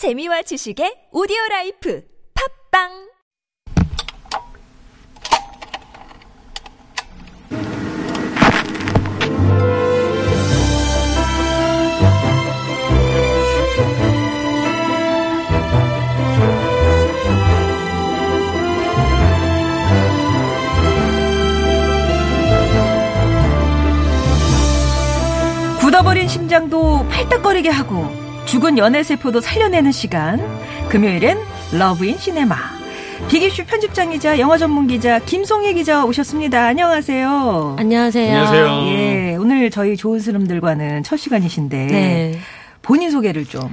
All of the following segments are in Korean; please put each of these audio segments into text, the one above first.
재미와 지식의 오디오 라이프 팝빵! 굳어버린 심장도 팔딱거리게 하고 죽은 연애 세포도 살려내는 시간 금요일엔 Love in Cinema 빅이슈 편집장이자 영화 전문 기자 김송희 기자 오셨습니다. 안녕하세요. 안녕하세요. 안녕하세요. 예, 오늘 저희 좋은 사람들과는 첫 시간이신데 네. 본인 소개를 좀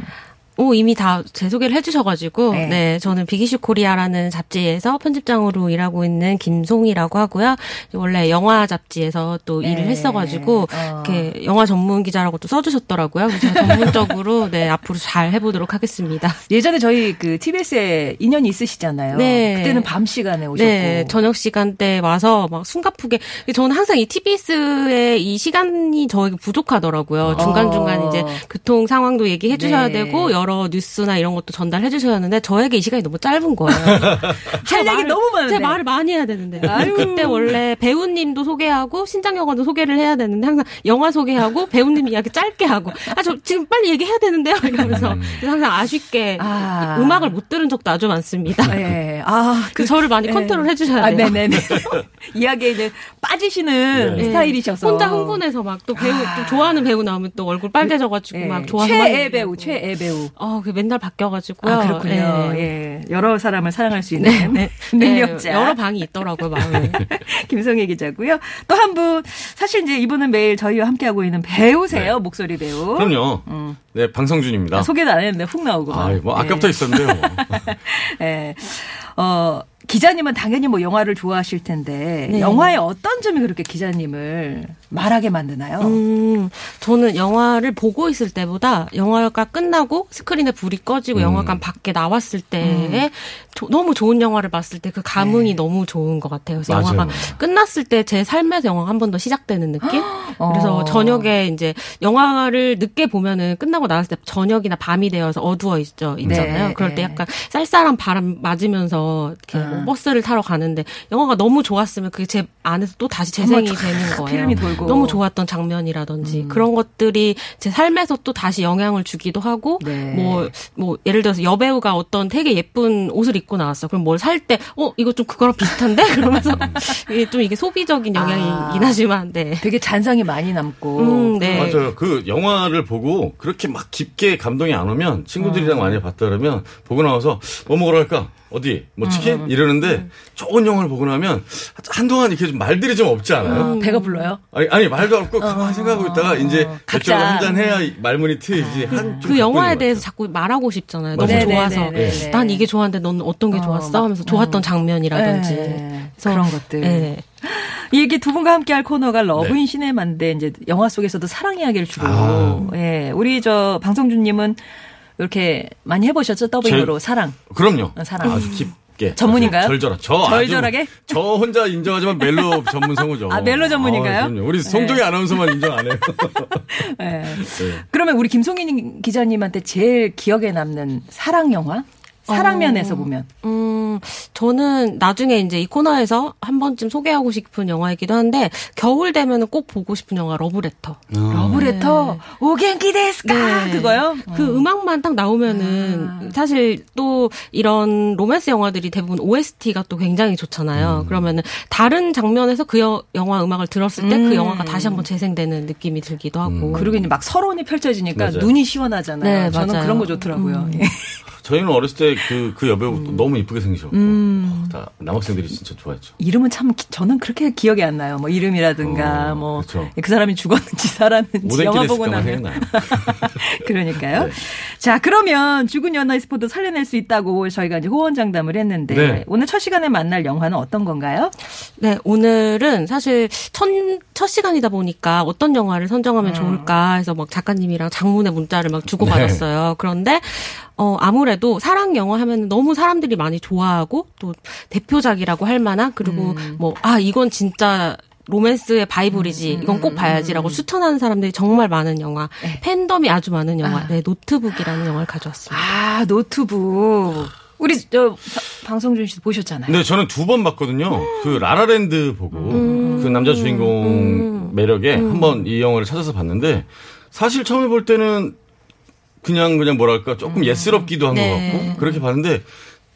오, 이미 다 제 소개를 해주셔가지고, 네. 네. 저는 빅이슈 코리아라는 잡지에서 편집장으로 일하고 있는 김송희라고 하고요. 원래 영화 잡지에서 또 네. 일을 했어가지고, 어. 이렇게 영화 전문 기자라고 또 써주셨더라고요. 그래서 전문적으로, 네, 앞으로 잘 해보도록 하겠습니다. 예전에 저희 그 TBS에 인연이 있으시잖아요. 네. 그때는 밤 시간에 오셨고. 네, 저녁 시간대 와서 막 숨가쁘게, 저는 항상 이 TBS의 이 시간이 저에게 부족하더라고요. 중간중간 이제 교통 상황도 얘기해 주셔야 어. 네. 되고, 여러 뉴스나 이런 것도 전달해 주셔야 하는데, 저에게 이 시간이 너무 짧은 거예요. 할 얘기 너무 많은데. 제가 말을 많이 해야 되는데. 아유. 그때 원래 배우님도 소개하고, 신장 영화도 소개를 해야 되는데, 항상 영화 소개하고, 배우님 이야기 짧게 하고, 아, 저 지금 빨리 얘기해야 되는데요? 이러면서. 그래서 항상 아쉽게 아. 음악을 못 들은 적도 아주 많습니다. 예. 아, 그 저를 많이 컨트롤 해주셔야 아, 돼요. 네네네. 이야기에 이제 빠지시는 네. 스타일이셔서. 혼자 흥분해서 막 또 배우 또 좋아하는 배우 나오면 또 얼굴 빨개져가지고 예. 막 좋아서 최애 막 배우, 최애 배우. 어, 그 맨날 바뀌어가지고요. 아, 그렇군요. 예. 예. 여러 사람을 사랑할 수 있는 네. 능력자. 네, 여러 방이 있더라고요, 마음에. 김성애 기자고요. 또 한 분, 사실 이제 이분은 매일 저희와 함께하고 있는 배우세요. 네. 목소리 배우. 그럼요. 네, 방성준입니다. 아, 소개도 안 했는데 훅 나오고. 아, 뭐 아까부터 있었는데요. 뭐. 예. 어, 기자님은 당연히 뭐 영화를 좋아하실 텐데 네. 영화의 어떤 점이 그렇게 기자님을 말하게 만드나요? 음, 저는 영화를 보고 있을 때보다 영화가 끝나고 스크린에 불이 꺼지고 음. 영화관 밖에 나왔을 때에 조- 너무 좋은 영화를 봤을 때 그 감흥이 너무 좋은 것 같아요. 그래서 맞아요. 영화가 끝났을 때 제 삶에서 영화가 한 번 더 시작되는 느낌? 그래서 어. 저녁에 이제 영화를 늦게 보면은 끝나고 나왔을 때 저녁이나 밤이 되어서 어두워 있죠, 있잖아요. 네, 그럴 네. 때 약간 쌀쌀한 바람 맞으면서 이렇게 뭐 버스를 타러 가는데 영화가 너무 좋았으면 그게 제 안에서 또 다시 재생이 되는 거예요. 필름이 돌고. 음. 너무 좋았던 장면이라든지 그런 것들이 제 삶에서 또 다시 영향을 주기도 하고 네. 뭐뭐 예를 들어서 여배우가 어떤 되게 예쁜 옷을 입고 나왔어. 그럼 뭘 살 때 어 이거 좀 그거랑 비슷한데 그러면서 이게 좀 이게 소비적인 영향이긴 아. 하지만 네. 되게 잔상이 많이 남고. 음, 네. 맞아요. 그 영화를 보고 그렇게 막 깊게 감동이 안 오면 친구들이랑 많이 봤다 그러면 보고 나와서 뭐 먹으러 갈까? 어디? 뭐 치킨? 이 러는데 좋은 영화를 보고 나면 한동안 이렇게 좀 말들이 좀 없지 않아요? 어, 배가 불러요? 아니, 아니 말도 없고 가만히 생각하고 있다가 이제 맥주를. 한잔 해야 이 말문이 트이지 한그 영화에 대해서 자꾸 말하고 싶잖아요. 너무 맞아요. 좋아서 네네네네. 난 이게 좋았는데 넌 어떤 게 어, 좋았어? 막, 하면서 좋았던 장면이라든지 네, 그래서 그런 것들. 네. 이 얘기 두 분과 함께 할 코너가 러브인 시네마인데 이제 영화 속에서도 사랑 이야기를 주로 아. 예. 우리 저 방성준 님은 이렇게 많이 해 보셨죠? 더빙으로 사랑. 그럼요. 어, 사랑. 아주 깊 게. 전문인가요? 절절하. 저 절절하게? 저 혼자 인정하지만 멜로 전문 성우죠. 아, 멜로 전문인가요? 아. 우리 송정희 아나운서만 인정 안 해요. 예. 네. 그러면 우리 김송희 기자님한테 제일 기억에 남는 사랑 영화? 사랑 면에서 어. 보면. 음, 저는 나중에 이제 이 코너에서 한 번쯤 소개하고 싶은 영화이기도 한데, 겨울 되면은 꼭 보고 싶은 영화, 러브레터. 러브레터 오겐키 데스까 네. 그거요? 그 음악만 딱 나오면은, 사실 또 이런 로맨스 영화들이 대부분 OST가 또 굉장히 좋잖아요. 그러면은 다른 장면에서 그 여- 영화 음악을 들었을 때그 영화가 다시 한번 재생되는 느낌이 들기도 하고. 그리고 이제 막 서론이 펼쳐지니까 맞아요. 눈이 시원하잖아요. 네, 저는 맞아요. 그런 거 좋더라고요. 예. 저희는 어렸을 때 그 그 여배우 너무 이쁘게 생기셨고 음. 어, 다 남학생들이 진짜 좋아했죠. 이름은 참 기- 저는 그렇게 기억이 안 나요. 뭐 이름이라든가 어, 뭐그 그렇죠. 사람이 죽었는지 살았는지 영화 끼 보고 나면. 그러니까요. 네. 자 그러면 죽은 연하의 스포도 살려낼 수 있다고 저희가 이제 호언 장담을 했는데 네. 오늘 첫 시간에 만날 영화는 어떤 건가요? 네, 오늘은 사실 첫, 첫 시간이다 보니까 어떤 영화를 선정하면 좋을까 해서 막 작가님이랑 장문의 문자를 막 주고받았어요. 그런데, 어, 아무래도 사랑 영화 하면 너무 사람들이 많이 좋아하고 또 대표작이라고 할 만한 그리고 뭐, 아, 이건 진짜 로맨스의 바이블이지 이건 꼭 봐야지라고 추천하는 사람들이 정말 많은 영화 네. 팬덤이 아주 많은 영화 네 노트북이라는 영화를 가져왔습니다. 아, 노트북. 우리 저 바- 방송준 씨도 보셨잖아요. 근데 저는 두 번 봤거든요. 그 라라랜드 보고 그 남자 주인공 매력에 한번 이 영화를 찾아서 봤는데 사실 처음에 볼 때는 그냥 그냥 뭐랄까 조금 예스럽기도 한것 네. 같고 그렇게 봤는데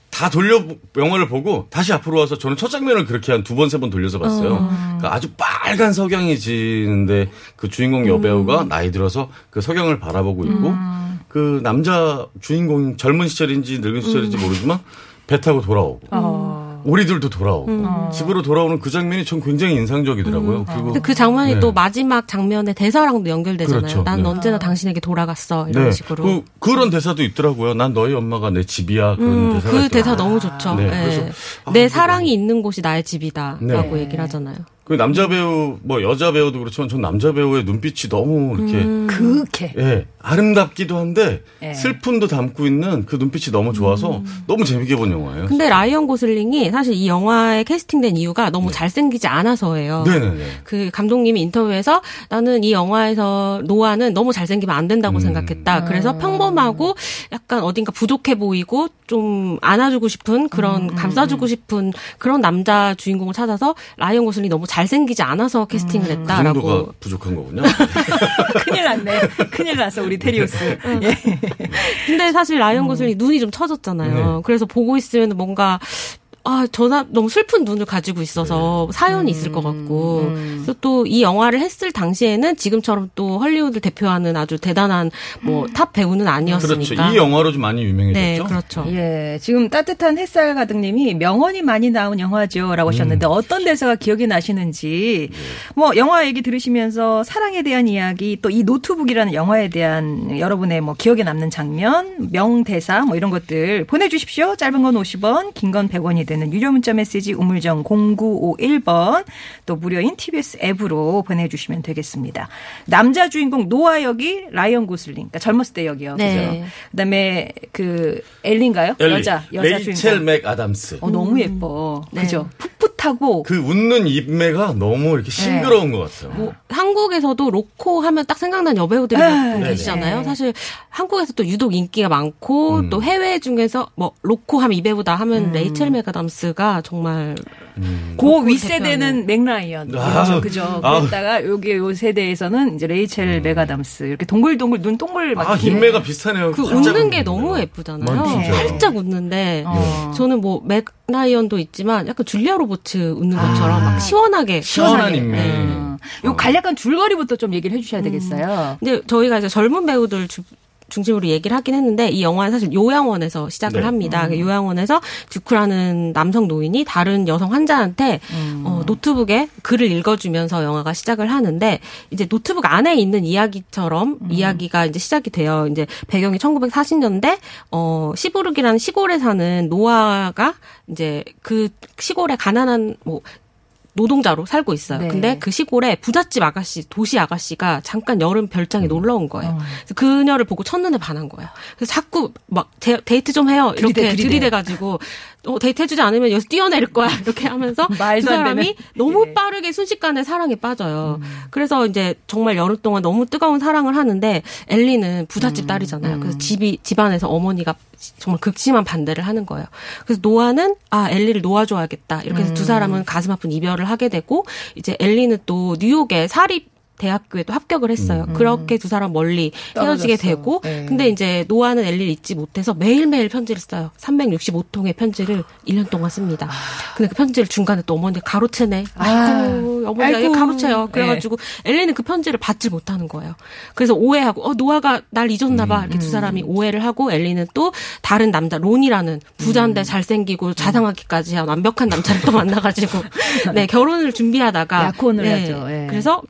다 돌려 영화를 보고 다시 앞으로 와서 저는 첫 장면을 그렇게 한 두 번 세번 돌려서 봤어요. 그러니까 아주 빨간 석양이 지는데 그 주인공 여배우가 나이 들어서 그 석양을 바라보고 있고 그 남자 주인공 젊은 시절인지 늙은 시절인지 모르지만 배 타고 돌아오고 어. 오리들도 돌아오고 집으로 돌아오는 그 장면이 전 굉장히 인상적이더라고요. 그리고 근데 그 장면이 네. 또 마지막 장면의 대사랑도 연결되잖아요. 그렇죠. 난 네. 언제나 당신에게 돌아갔어 이런 네, 식으로. 그, 그런 대사도 있더라고요. 난 너희 엄마가 내 집이야. 그런 음, 대사가 그 있더라고요. 대사 너무 좋죠. 네, 네. 그래서, 아, 내 사랑이 있는 곳이 나의 집이다라고 네. 얘기를 하잖아요. 그 남자 배우 뭐 여자 배우도 그렇지만 전 남자 배우의 눈빛이 너무 이렇게 음. 그렇게. 예 아름답기도 한데 예. 슬픔도 담고 있는 그 눈빛이 너무 좋아서 너무 재밌게 본 영화예요. 음. 근데 라이언 고슬링이 사실 이 영화에 캐스팅된 이유가 너무 잘생기지 않아서예요. 네. 네네네. 그 감독님이 인터뷰에서 나는 이 영화에서 노아는 너무 잘생기면 안 된다고 음. 생각했다. 그래서 평범하고 약간 어딘가 부족해 보이고 좀 안아주고 싶은 그런 음, 감싸주고 싶은 그런 남자 주인공을 찾아서 라이언 고슬링이 너무 잘생기지 않아서 캐스팅을 그 했다라고. 정도가 부족한 거군요. 큰일 났네. 큰일 났어, 우리 테리우스. 예. 근데 사실 라이언 고슬링 눈이 좀 처졌잖아요. 네. 그래서 보고 있으면 뭔가 아, 쟤는 너무 슬픈 눈을 가지고 있어서 네. 사연이 있을 것 같고. 그래서 또 이 영화를 했을 당시에는 지금처럼 또 헐리우드를 대표하는 아주 대단한 뭐 탑 배우는 그렇죠. 아니었으니까. 이 영화로 좀 많이 유명해졌죠. 네, 그렇죠. 예, 지금 따뜻한 햇살 가득님이 명언이 많이 나온 영화죠라고 하셨는데 음. 어떤 대사가 기억이 나시는지 뭐 영화 얘기 들으시면서 사랑에 대한 이야기 또 이 노트북이라는 영화에 대한 여러분의 뭐 기억에 남는 장면, 명대사 뭐 이런 것들 보내주십시오. 짧은 건 50원, 긴 건 100원이 되는 유료 문자 메시지 우물정 0951번 또 무료인 TBS 앱으로 보내주시면 되겠습니다. 남자 주인공 노아 역이 라이언 고슬링, 그러니까 젊었을 때 역이요. 네. 그죠? 그다음에 그 앨리인가요? 앨리, 여자 여자 레이첼 주인공. 맥 아담스. 어 너무 예뻐. 네. 그죠? 풋풋하고 그 웃는 입매가 너무 이렇게 싱그러운 것 같아요. 뭐 한국에서도 로코 하면 딱 생각나는 여배우들이 몇분 네, 계시잖아요. 네. 사실 한국에서 또 유독 인기가 많고 음. 또 해외 중에서 뭐 로코 하면 이 배우다 하면 레이첼 맥아담스가 정말 고 로코를 윗세대는 멕 라이언. 아, 그죠, 그죠. 아. 그랬다가 여기 요 세대에서는 이제 레이첼 맥아담스. 이렇게 동글동글 눈 동글 막 아, 이렇게. 입매가 비슷하네요. 그 웃는 게. 너무 예쁘잖아요. 아, 진짜요? 살짝 웃는데 어. 저는 뭐 멕 라이언도 있지만 약간 줄리아 로버츠 웃는 것처럼 막 시원하게 시원한 입매. 어. 요 간략한 줄거리부터 좀 얘기를 해주셔야 되겠어요. 근데 저희가 이제 젊은 배우들 주- 중심으로 얘기를 하긴 했는데 이 영화는 사실 요양원에서 시작을 네. 합니다. 그 요양원에서 듀크라는 남성 노인이 다른 여성 환자한테 어, 노트북에 글을 읽어주면서 영화가 시작을 하는데 이제 노트북 안에 있는 이야기처럼 이야기가 이제 시작이 돼요. 이제 배경이 1940년대 어 시브룩이라는 시골에 사는 노아가 이제 그 시골에 가난한 뭐 노동자로 살고 있어요. 네. 근데 그 시골에 부잣집 아가씨, 도시 아가씨가 잠깐 여름 별장에 놀러 온 거예요. 어. 그래서 그녀를 보고 첫눈에 반한 거예요. 그래서 자꾸 막 데, 데이트 좀 해요. 이렇게 들이대, 들이대. 들이대 가지고 어, 데이트 해주지 않으면 여기서 뛰어내릴 거야. 이렇게 하면서 두 사람이. 너무 예. 빠르게 순식간에 사랑에 빠져요. 음. 그래서 이제 정말 여름 동안 너무 뜨거운 사랑을 하는데 엘리는 음. 부잣집 딸이잖아요. 그래서 집이 집안에서 어머니가 정말 극심한 반대를 하는 거예요. 그래서 노아는 아 엘리를 놓아줘야겠다. 이렇게 해서 두 음. 사람은 가슴 아픈 이별을 하게 되고 이제 엘리는 또 뉴욕에 사립 대학교에도 합격을 했어요. 그렇게 두 사람 멀리 헤어지게 음. 떨어졌어. 되고, 네. 근데 이제 노아는 엘리를 잊지 못해서 매일매일 편지를 써요. 365통의 편지를 1년 동안 씁니다. 근데 그 편지를 중간에 또 어머니가 가로채네. 아이고, 어머니가 아이고. 가로채요. 그래가지고 엘리는 그 편지를 받질 못하는 거예요. 그래서 오해하고, 어, 노아가 날 잊었나 봐. 이렇게 두 사람이 오해를 하고 엘리는 또 다른 남자, 론이라는 부자인데 잘생기고 자상하기까지 한 완벽한 남자를 또 만나가지고, 네, 결혼을 준비하다가. 약혼을 네, 하죠. 예. 그래서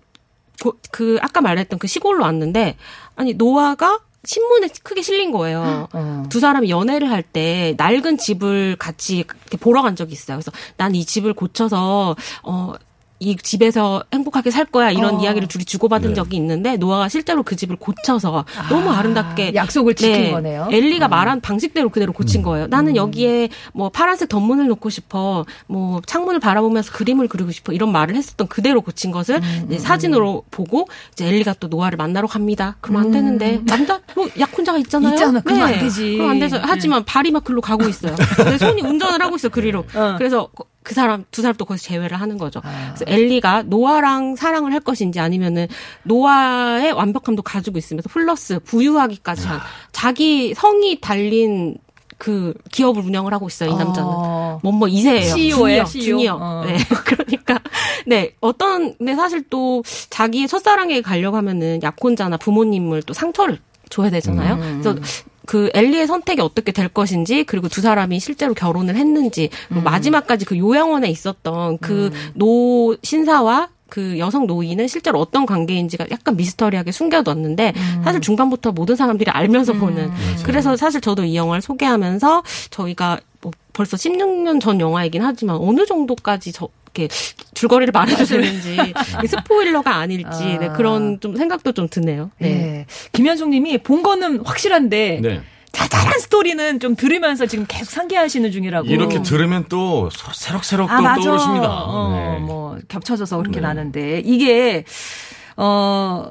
그, 그 아까 말했던 그 시골로 왔는데 아니 노아가 신문에 크게 실린 거예요. 어. 두 사람이 연애를 할 때 낡은 집을 같이 보러 간 적이 있어요. 그래서 난 이 집을 고쳐서 어 이 집에서 행복하게 살 거야 이런 어. 이야기를 둘이 주고받은 네. 적이 있는데 노아가 실제로 그 집을 고쳐서 너무 아름답게 약속을 지킨 거네요. 음. 엘리가 말한 방식대로 그대로 고친 거예요. 나는 여기에 뭐 파란색 덧문을 놓고 싶어, 뭐 창문을 바라보면서 그림을 그리고 싶어 이런 말을 했었던 그대로 고친 것을 음, 이제 사진으로 보고 이제 엘리가 또 노아를 만나러 갑니다. 그럼 안 되는데 남자 뭐 약혼자가 있잖아요. 음. 네. 있잖아. 그러면 안 되지. 그럼 안 되죠. 하지만 발이 막 글로 가고 있어요. 근데 손이 운전을 하고 있어 그리로. 어. 그래서 그 사람 두 사람 또 거기서 제외를 하는 거죠. 아. 그래서 엘리가 노아랑 사랑을 할 것인지 아니면은 노아의 완벽함도 가지고 있으면서 플러스 부유하기까지 한 자기 성이 달린 그 기업을 운영을 하고 있어요. 이 남자는. 어. 뭐뭐 이세예요. CEO 예요, 주니어, CEO. 주니어. 어. 네. 그러니까 네 어떤 근데 사실 또 자기의 첫사랑에 가려고 하면은 약혼자나 부모님을 또 상처를 줘야 되잖아요. 음. 그래서 그 엘리의 선택이 어떻게 될 것인지 그리고 두 사람이 실제로 결혼을 했는지 음. 마지막까지 그 요양원에 있었던 그 노 신사와 그 여성 노인은 실제로 어떤 관계인지가 약간 미스터리하게 숨겨뒀는데 음. 사실 중간부터 모든 사람들이 알면서 보는 그래서 사실 저도 이 영화를 소개하면서 저희가 뭐 벌써 16년 전 영화이긴 하지만 어느 정도까지 저 이렇게 줄거리를 말해도 되는지 이게 스포일러가 아닐지 네, 아. 그런 좀 생각도 좀 드네요. 네. 네. 김현숙 님이 본 거는 확실한데 네. 자잘한 스토리는 좀 들으면서 지금 계속 상기하시는 중이라고. 이렇게 들으면 또 소- 새록새록 아, 또 맞아. 떠오르십니다. 어, 네. 뭐 겹쳐져서 그렇게 네. 나는데 이게 어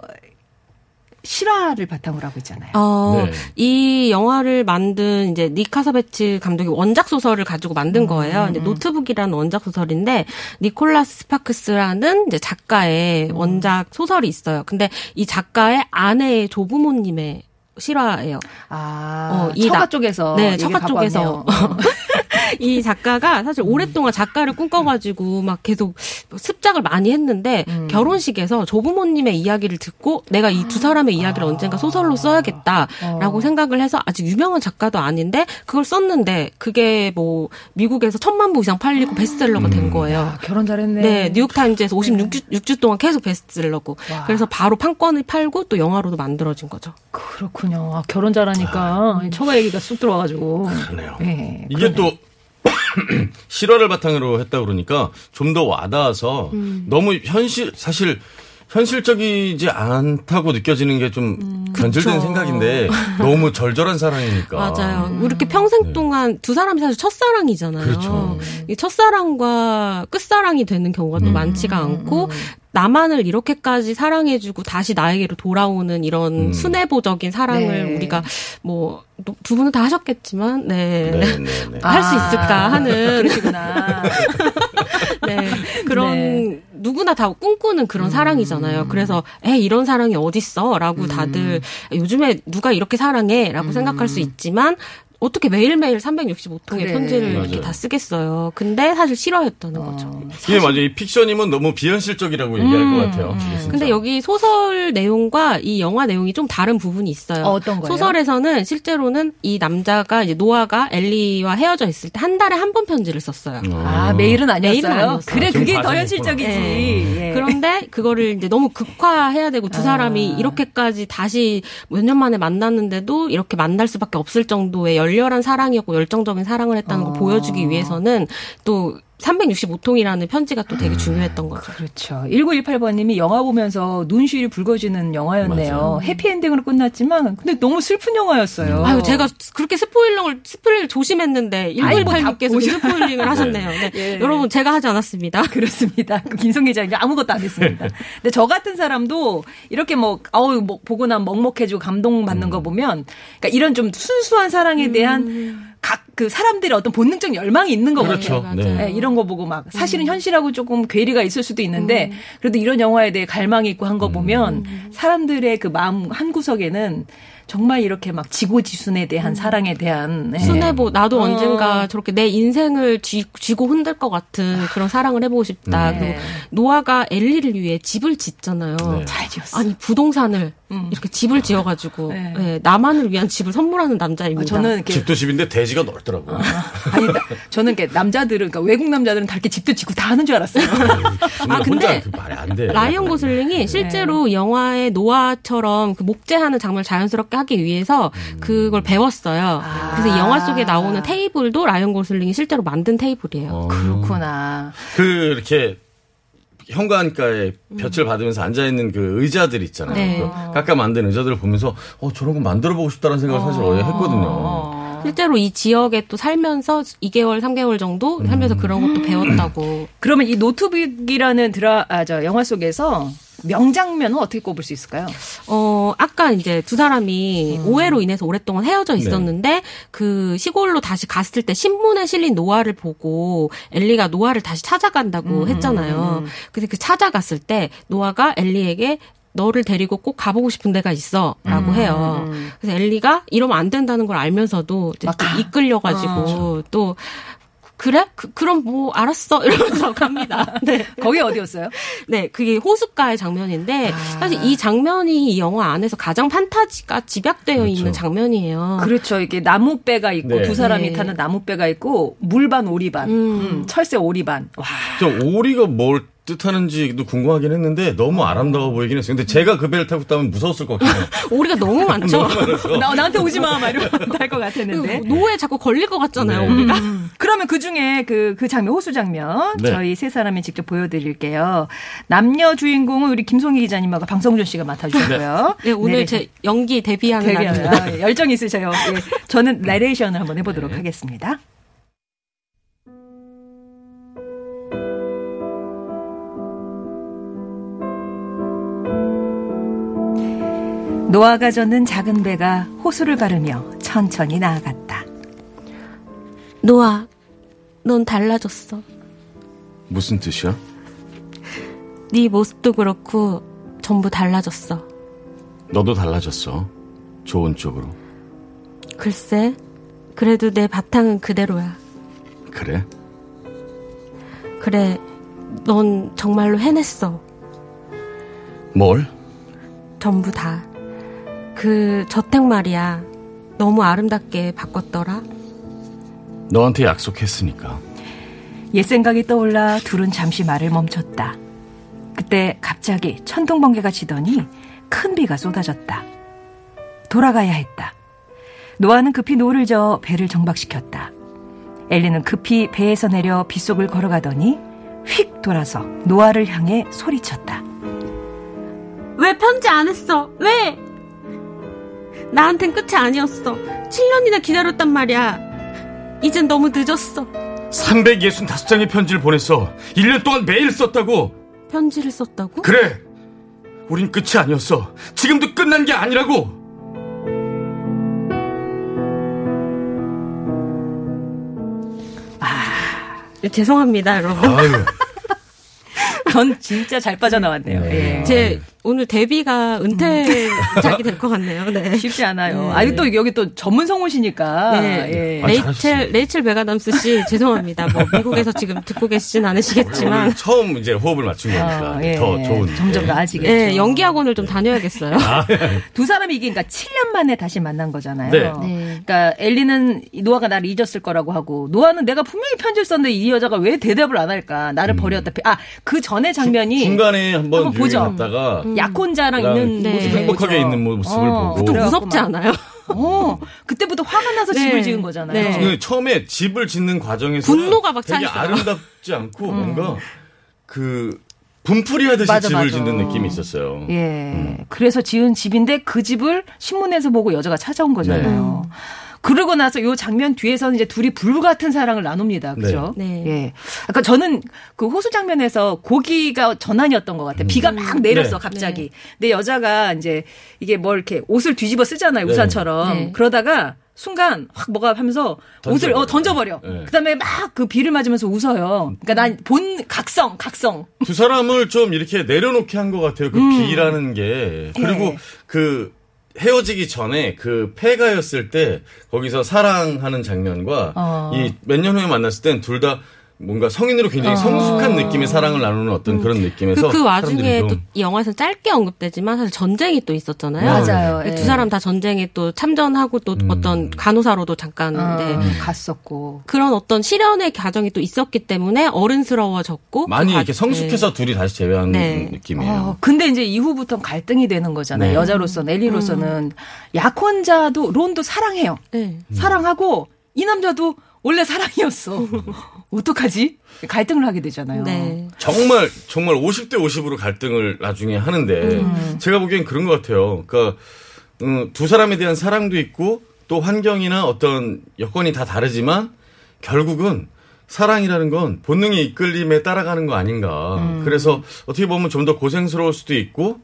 실화를 바탕으로 하고 있잖아요. 어, 네. 이 영화를 만든 이제 닉 카사베츠 감독이 원작 소설을 가지고 만든 거예요. 이제 노트북이라는 원작 소설인데 니콜라스 스파크스라는 이제 작가의 원작 소설이 있어요. 근데 이 작가의 아내의 조부모님의 실화예요. 아, 어, 이 처가 나- 쪽에서 네, 처가 쪽에서. 이 작가가 사실 오랫동안 작가를 꿈꿔가지고 막 계속 습작을 많이 했는데 음. 결혼식에서 조부모님의 이야기를 듣고 내가 이 두 사람의 이야기를 언젠가 소설로 써야겠다라고 어. 생각을 해서 아직 유명한 작가도 아닌데 그걸 썼는데 그게 뭐 미국에서 천만 부 이상 팔리고 베스트셀러가 된 거예요. 아, 결혼 잘했네. 네, 뉴욕타임즈에서 56주 6주 동안 계속 베스트셀러고. 와. 그래서 바로 판권을 팔고 또 영화로도 만들어진 거죠. 그렇군요. 아, 결혼 잘하니까 처가 얘기가 쑥 들어와가지고. 그러네요. 네, 이게 또 실화를 바탕으로 했다 그러니까 좀 더 와닿아서 음. 너무 현실 사실 현실적이지 않다고 느껴지는 게좀 변질된 그쵸. 생각인데 너무 절절한 사랑이니까. 맞아요. 이렇게 평생 네. 동안 두 사람이 사실 첫사랑이잖아요. 그렇죠. 이 첫사랑과 끝사랑이 되는 경우가 또 많지가 않고 나만을 이렇게까지 사랑해주고 다시 나에게로 돌아오는 이런 음. 순애보적인 사랑을 네. 우리가 뭐 두 분은 다 하셨겠지만 네. 네, 네, 네. 할수 있을까 아, 하는 그러시구나. 네. 그런 네. 음. 누구나 다 꿈꾸는 그런 사랑이잖아요. 그래서 에 이런 사랑이 어딨어라고 다들 요즘에 누가 이렇게 사랑해라고 생각할 수 있지만 어떻게 매일매일 365통의 그래. 편지를 이렇게 맞아요. 다 쓰겠어요. 근데 사실 싫어했다는 거죠. 이게 맞아요. 이 픽션이면 너무 비현실적이라고 얘기할 것 같아요. 음. 근데 여기 소설 내용과 이 영화 내용이 좀 다른 부분이 있어요. 어, 어떤 거예요? 소설에서는 실제로는 이 남자가 이제 노아가 엘리와 헤어져 있을 때 한 달에 한 번 편지를 썼어요. 아, 매일은 아니었어요. 매일은 아니었어요. 그래, 아, 그게 더 현실적이지. 네. 예. 그런데 그거를 이제 너무 극화해야 되고 두 사람이 아. 이렇게까지 다시 몇 년 만에 만났는데도 이렇게 만날 수밖에 없을 정도의 열 렬한 사랑이었고 열정적인 사랑을 했다는 걸 어. 보여주기 위해서는 또 365통이라는 편지가 또 되게 중요했던 거죠. 그렇죠. 1918번님이 영화 보면서 눈시울이 붉어지는 영화였네요. 맞아요. 해피엔딩으로 끝났지만, 근데 너무 슬픈 영화였어요. 아유, 제가 그렇게 스포일러를, 스포일 조심했는데, 아이, 뭐다 1986께서 보죠. 스포일링을 하셨네요. 네. 예. 여러분, 제가 하지 않았습니다. 그렇습니다. 그 김성 기자님 아무것도 안 했습니다. 근데 저 같은 사람도 이렇게 뭐, 아우, 뭐, 보고 나면 먹먹해지고 감동받는 음. 거 보면, 그러니까 이런 좀 순수한 사랑에 대한 각 그 사람들의 어떤 본능적 열망이 있는 거 그렇죠. 네. 예, 이런 거 보고 막 음. 사실은 현실하고 조금 괴리가 있을 수도 있는데 그래도 이런 영화에 대해 갈망이 있고 한 거 보면 음. 사람들의 그 마음 한 구석에는 정말 이렇게 막 지고지순에 대한 사랑에 대한 예. 음. 순애보, 나도 어. 언젠가 저렇게 내 인생을 쥐, 쥐고 흔들 것 같은 그런 사랑을 해보고 싶다. 네. 그리고 노아가 엘리를 위해 집을 짓잖아요. 네. 잘 지었어. 아니, 부동산을 이렇게 집을 지어가지고, 네. 예, 나만을 위한 집을 선물하는 남자입니다. 저는 이렇게 집도 집인데 대지가 넓더라고요. 아니 나- 저는 이렇게 남자들은 그러니까 외국 남자들은 다 이렇게 집도 짓고 다 하는 줄 알았어요. 아, 근데 그 말이 안 돼. 라이언 고슬링이 실제로 영화의 노아처럼 그 목재하는 장면을 자연스럽게 하기 위해서 그걸 배웠어요. 그래서 이 영화 속에 나오는 테이블도 라이언 고슬링이 실제로 만든 테이블이에요. 어. 그렇구나. 그 이렇게 현관가에 볕을 받으면서 앉아 있는 그 의자들 있잖아요. 네. 그 깎아 만든 의자들을 보면서 어 저런 거 만들어 보고 싶다는 생각을 사실 어제 했거든요. 실제로 이 지역에 또 살면서 2개월, 3개월 정도 살면서 그런 것도 배웠다고. 그러면 이 노트북이라는 드라 아 저 영화 속에서 명장면은 어떻게 꼽을 수 있을까요? 어, 아까 이제 두 사람이 오해로 인해서 오랫동안 헤어져 있었는데 그 시골로 다시 갔을 때 신문에 실린 노아를 보고 엘리가 노아를 다시 찾아간다고 했잖아요. 근데 그 찾아갔을 때 노아가 엘리에게 너를 데리고 꼭 가보고 싶은 데가 있어. 라고 해요. 그래서 엘리가 이러면 안 된다는 걸 알면서도 이제. 이끌려가지고 또 그래? 그, 그럼 뭐, 알았어. 이러면서 갑니다. 네. 거기 어디였어요? 네, 그게 호숫가의 장면인데 아. 사실 이 장면이 이 영화 안에서 가장 판타지가 집약되어 있는 장면이에요. 그렇죠. 이게 나무배가 있고 네. 두 사람이 네. 타는 나무배가 있고 물반 오리반, 음, 철새 오리반. 와. 저 오리가 뭘 뜻하는지도 궁금하긴 했는데 너무 아름다워 보이긴 했어요. 근데 제가 그 배를 타고 있다면 무서웠을 것 같아요. 오리가 너무 많죠. 나, 나한테 오지 마, 막 이러면 할것 같았는데. 그리고 노에 자꾸 걸릴 것 같잖아요, 네. 우리가. 그러면 그 중에 그, 그 장면, 호수 장면, 네. 저희 세 사람이 직접 보여드릴게요. 남녀 주인공은 우리 김송희 기자님하고 방성준 씨가 맡아주셨고요. 네, 오늘 내레이션- 제 연기 데뷔하는 데뷔하는 날입니다. 아, 열정 있으셔요. 예. 저는 나레이션을 한번 해보도록 하겠습니다. 노아가 젓는 작은 배가 호수를 가르며 천천히 나아갔다. 노아, 넌 달라졌어. 무슨 뜻이야? 네 모습도 그렇고 전부 달라졌어. 너도 달라졌어. 좋은 쪽으로. 글쎄, 그래도 내 바탕은 그대로야. 그래? 그래, 넌 정말로 해냈어. 뭘? 전부 다. 그 저택 말이야. 너무 아름답게 바꿨더라. 너한테 약속했으니까. 옛 생각이 떠올라 둘은 잠시 말을 멈췄다. 그때 갑자기 천둥 번개가 치더니 큰 비가 쏟아졌다. 돌아가야 했다. 노아는 급히 노를 저어 배를 정박시켰다. 엘리는 급히 배에서 내려 빗속을 걸어가더니 휙 돌아서 노아를 향해 소리쳤다. 왜 편지 안 했어? 왜? 나한텐 끝이 아니었어. 7년이나 기다렸단 말이야. 이젠 너무 늦었어. 365장의 편지를 보냈어. 1년 동안 매일 썼다고. 편지를 썼다고? 그래. 우린 끝이 아니었어. 지금도 끝난 게 아니라고. 죄송합니다, 여러분. 전 진짜 잘 빠져나왔네요. 예. 제 오늘 데뷔가 은퇴작이 될 것 같네요. 네. 쉽지 않아요. 아, 또 여기 또 전문 성우시니까. 네. 예. 아, 레이첼. 레이첼 맥아담스 씨, 죄송합니다. 뭐, 미국에서 지금 듣고 계시진 않으시겠지만. 처음 이제 호흡을 맞춘 거니까 어, 예. 더 좋은. 점점 예. 나아지겠죠. 네, 연기 학원을 좀 다녀야겠어요. 두 사람이 이게 그러니까 7년 만에 다시 만난 거잖아요. 네. 네. 그러니까 엘리는 노아가 나를 잊었을 거라고 하고 노아는 내가 분명히 편지를 썼는데 이 여자가 왜 대답을 안 할까? 나를 버렸다. 아, 그 전에 장면이 중 간에 한번 한번 보죠. 갔다가 약혼자랑 있는 네. 모습을 행복하게. 있는 모습을 어, 보고. 좀 그래갖고 무섭지 막, 않아요? 어, 그때부터 화가 나서 네. 집을 지은 거잖아요. 네. 그 처음에 집을 짓는 과정에서 분노가 막 되게 차있어요. 아름답지 않고 뭔가 그 분풀이 하듯이 맞아, 집을 맞아. 짓는 느낌이 있었어요. 예. 그래서 지은 집인데 그 집을 신문에서 보고 여자가 찾아온 거잖아요. 네. 그러고 나서 요 장면 뒤에서는 이제 둘이 불 같은 사랑을 나눕니다. 그죠? 네. 예. 아까 저는 그 호수 장면에서 고기가 전환이었던 것 같아요. 비가 막 내렸어, 네. 갑자기. 근데 여자가 이제 이게 뭘 이렇게 옷을 뒤집어 쓰잖아요, 네. 우산처럼. 네. 그러다가 순간 확 뭐가 하면서 옷을 어, 던져버려. 네. 그다음에 막 그 비를 맞으면서 웃어요. 그러니까 난 본 각성, 각성. 두 사람을 좀 이렇게 내려놓게 한 것 같아요. 그 비라는 게. 그리고 네. 그 헤어지기 전에 그 폐가였을 때 거기서 사랑하는 장면과 어. 이몇 년 후에 만났을 땐 둘 다 뭔가 성인으로 굉장히 성숙한 느낌의 사랑을 나누는 어떤 그런 느낌에서 그, 그 와중에 또좀이 영화에서 짧게 언급되지만 사실 전쟁이 또 있었잖아요. 맞아요. 예. 두 사람 다 전쟁에 또 참전하고 또 어떤 간호사로도 잠깐 네. 어, 갔었고. 그런 어떤 실현의 과정이 또 있었기 때문에 어른스러워졌고 많이 그 과- 이렇게 성숙해서 둘이 다시 재회하는 네. 느낌이에요. 어, 근데 이제 이후부터 갈등이 되는 거잖아요. 네. 여자로서는 엘리로서는 약혼자도 론도 사랑해요. 네. 사랑하고 이 남자도 원래 사랑이었어. 어떡하지? 갈등을 하게 되잖아요. 네. 정말 정말 50대 50으로 갈등을 나중에 하는데 제가 보기엔 그런 것 같아요. 그러니까 음, 두 사람에 대한 사랑도 있고 또 환경이나 어떤 여건이 다 다르지만 결국은 사랑이라는 건 본능의 이끌림에 따라가는 거 아닌가. 그래서 어떻게 보면 좀 더 고생스러울 수도 있고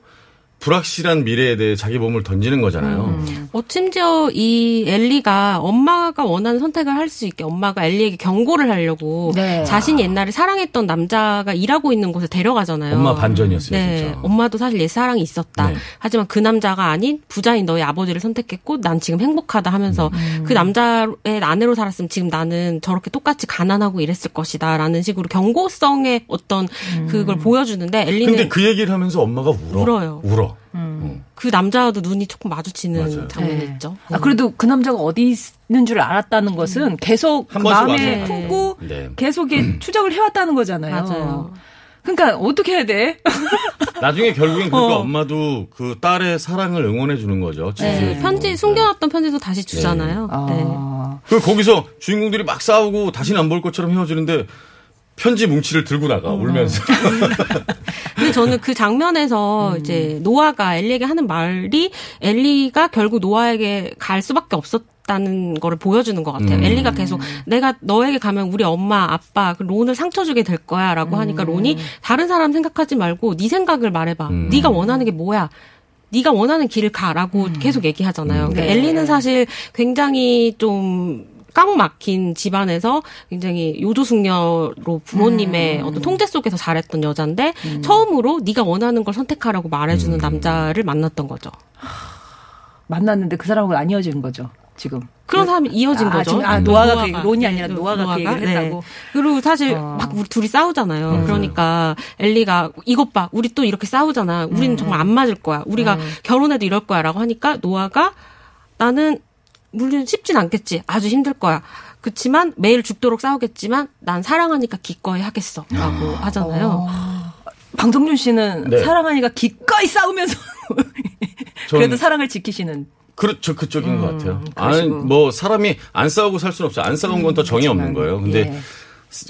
불확실한 미래에 대해 자기 몸을 던지는 거잖아요. 어, 심지어 이 엘리가 엄마가 원하는 선택을 할 수 있게 엄마가 엘리에게 경고를 하려고 네. 자신이 옛날에 사랑했던 남자가 일하고 있는 곳에 데려가잖아요. 엄마 반전이었어요, 네, 진짜. 엄마도 사실 옛 사랑이 있었다. 네. 하지만 그 남자가 아닌 부자인 너의 아버지를 선택했고 난 지금 행복하다 하면서 그 남자의 아내로 살았으면 지금 나는 저렇게 똑같이 가난하고 이랬을 것이다라는 식으로 경고성의 어떤 그걸 보여주는데 엘리는 근데 그 얘기를 하면서 엄마가 울어. 울어요. 울어. 그 남자와도 눈이 조금 마주치는 맞아요. 장면이 네. 있죠. 아, 그래도 그 남자가 어디 있는 줄 알았다는 것은 계속 한그 번씩 마음에. 품고 네. 계속 이렇게 추적을 해왔다는 거잖아요. 맞아요. 그러니까 어떻게 해야 돼? 나중에 결국엔 그러니까 어. 엄마도 그 딸의 사랑을 응원해 주는 거죠. 네, 편지. 숨겨놨던 편지도 다시 주잖아요. 네. 아, 그 거기서 주인공들이 막 싸우고 다시는 안 볼 것처럼 헤어지는데 편지 뭉치를 들고 나가 울면서. 근데 저는 그 장면에서 이제 노아가 엘리에게 하는 말이 엘리가 결국 노아에게 갈 수밖에 없었 다는 거를 보여주는 것 같아요. 음. 엘리가 계속 내가 너에게 가면 우리 엄마, 아빠, 그 론을 상처 주게 될 거야라고 하니까 론이 다른 사람 생각하지 말고 네 생각을 말해봐. 음. 네가 원하는 게 뭐야? 네가 원하는 길을 가라고 계속 얘기하잖아요. 그러니까 네. 엘리는 사실 굉장히 좀 꽉 막힌 집안에서 굉장히 요조숙녀로 부모님의 어떤 통제 속에서 자랐던 여잔데 처음으로 네가 원하는 걸 선택하라고 말해주는 남자를 만났던 거죠. 만났는데 그 사람하고 안 이어지는 거죠. 지금. 그런 사람이 이어진 아, 거죠. 아, 음. 노아가 그 얘기- 론이 아니라 네, 노아가 그 얘기를 했다고? 그리고 사실 어. 막 우리 둘이 싸우잖아요. 그러니까 엘리가 이것 봐, 우리 또 이렇게 싸우잖아. 우리는 음. 정말 안 맞을 거야. 우리가 결혼해도 이럴 거야라고 하니까 노아가 나는 물론 쉽진 않겠지. 아주 힘들 거야. 그렇지만 매일 죽도록 싸우겠지만 난 사랑하니까 기꺼이 하겠어라고 하잖아요. 방정준 씨는 네. 사랑하니까 기꺼이 싸우면서 전- 그래도 사랑을 지키시는. 그렇죠, 그쪽인 것 같아요. 아니, 그러시고. 뭐, 사람이 안 싸우고 살 수는 없어요. 안 싸운 건 더 정이 없는 거예요. 근데 예.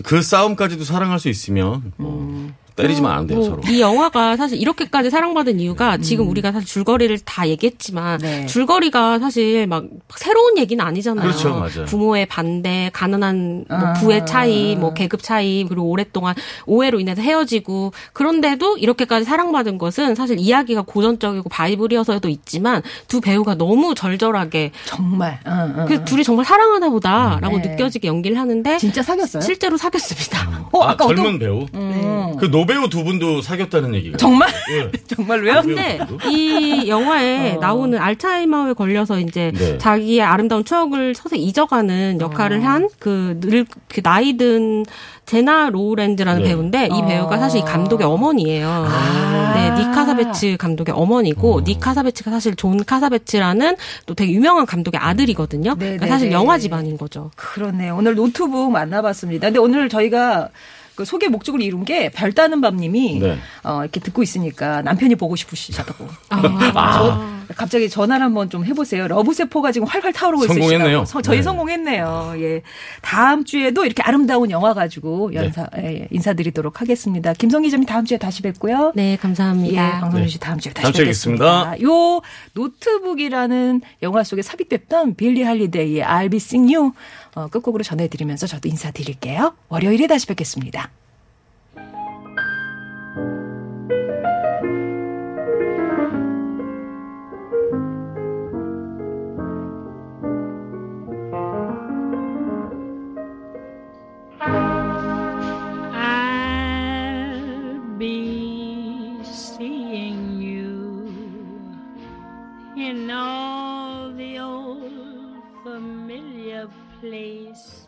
그 싸움까지도 사랑할 수 있으면, 뭐, 때리지만 안 돼요, 뭐, 서로. 이 영화가 사실 이렇게까지 사랑받은 이유가 지금 우리가 사실 줄거리를 다 얘기했지만 네. 줄거리가 사실 막 새로운 얘기는 아니잖아요. 그렇죠, 맞아요. 부모의 반대, 가난한 뭐 아. 부의 차이, 뭐 계급 차이, 그리고 오랫동안 오해로 인해서 헤어지고 그런데도 이렇게까지 사랑받은 것은 사실 이야기가 고전적이고 바이블이어서도 있지만 두 배우가 너무 절절하게 정말. 응, 응. 그 둘이 정말 사랑하나 보다라고 네. 느껴지게 연기를 하는데 진짜 사귀었어요? 실제로 사귀었습니다. 어, 아, 아까 어떤- 젊은 배우? 음. 그 노 배우 두 분도 사귀었다는 얘기가. 정말? 예. 정말로요? 근데 이 영화에 어. 나오는 알츠하이머에 걸려서 이제 네. 자기의 아름다운 추억을 서서히 잊어가는 역할을 어. 한 그 늙- 그 나이 든 지나 롤랜즈라는 네. 배우인데 이 어. 배우가 사실 이 감독의 어머니예요. 아. 네, 닉 카사베츠 감독의 어머니고 닉 카사베츠가 사실 존 카사베츠라는 또 되게 유명한 감독의 아들이거든요. 네, 그러니까 네, 사실 네. 영화 집안인 거죠. 그렇네. 오늘 노트북 만나봤습니다. 근데 오늘 저희가 그 소개 목적을 이룬 게 별다는 밤님이 네. 어, 이렇게 듣고 있으니까 남편이 보고 싶으시다고. 아. 갑자기 전화를 한번 좀 해보세요. 러브세포가 지금 활활 타오르고. 성공했네요. 서- 저희 네. 성공했네요. 예. 다음 주에도 이렇게 아름다운 영화 가지고 네. 연사, 예, 인사드리도록 하겠습니다. 김성희 점이 다음 주에 다시 뵙고요. 네, 예, 감사합니다. 방송윤 씨 다음 주에 다시 다음 뵙겠습니다. 뵙겠습니다. 요 노트북이라는 영화 속에 삽입됐던 빌리 할리데이의 I'll Be Seeing You 어, 끝곡으로 전해드리면서 저도 인사드릴게요. 월요일에 다시 뵙겠습니다. place.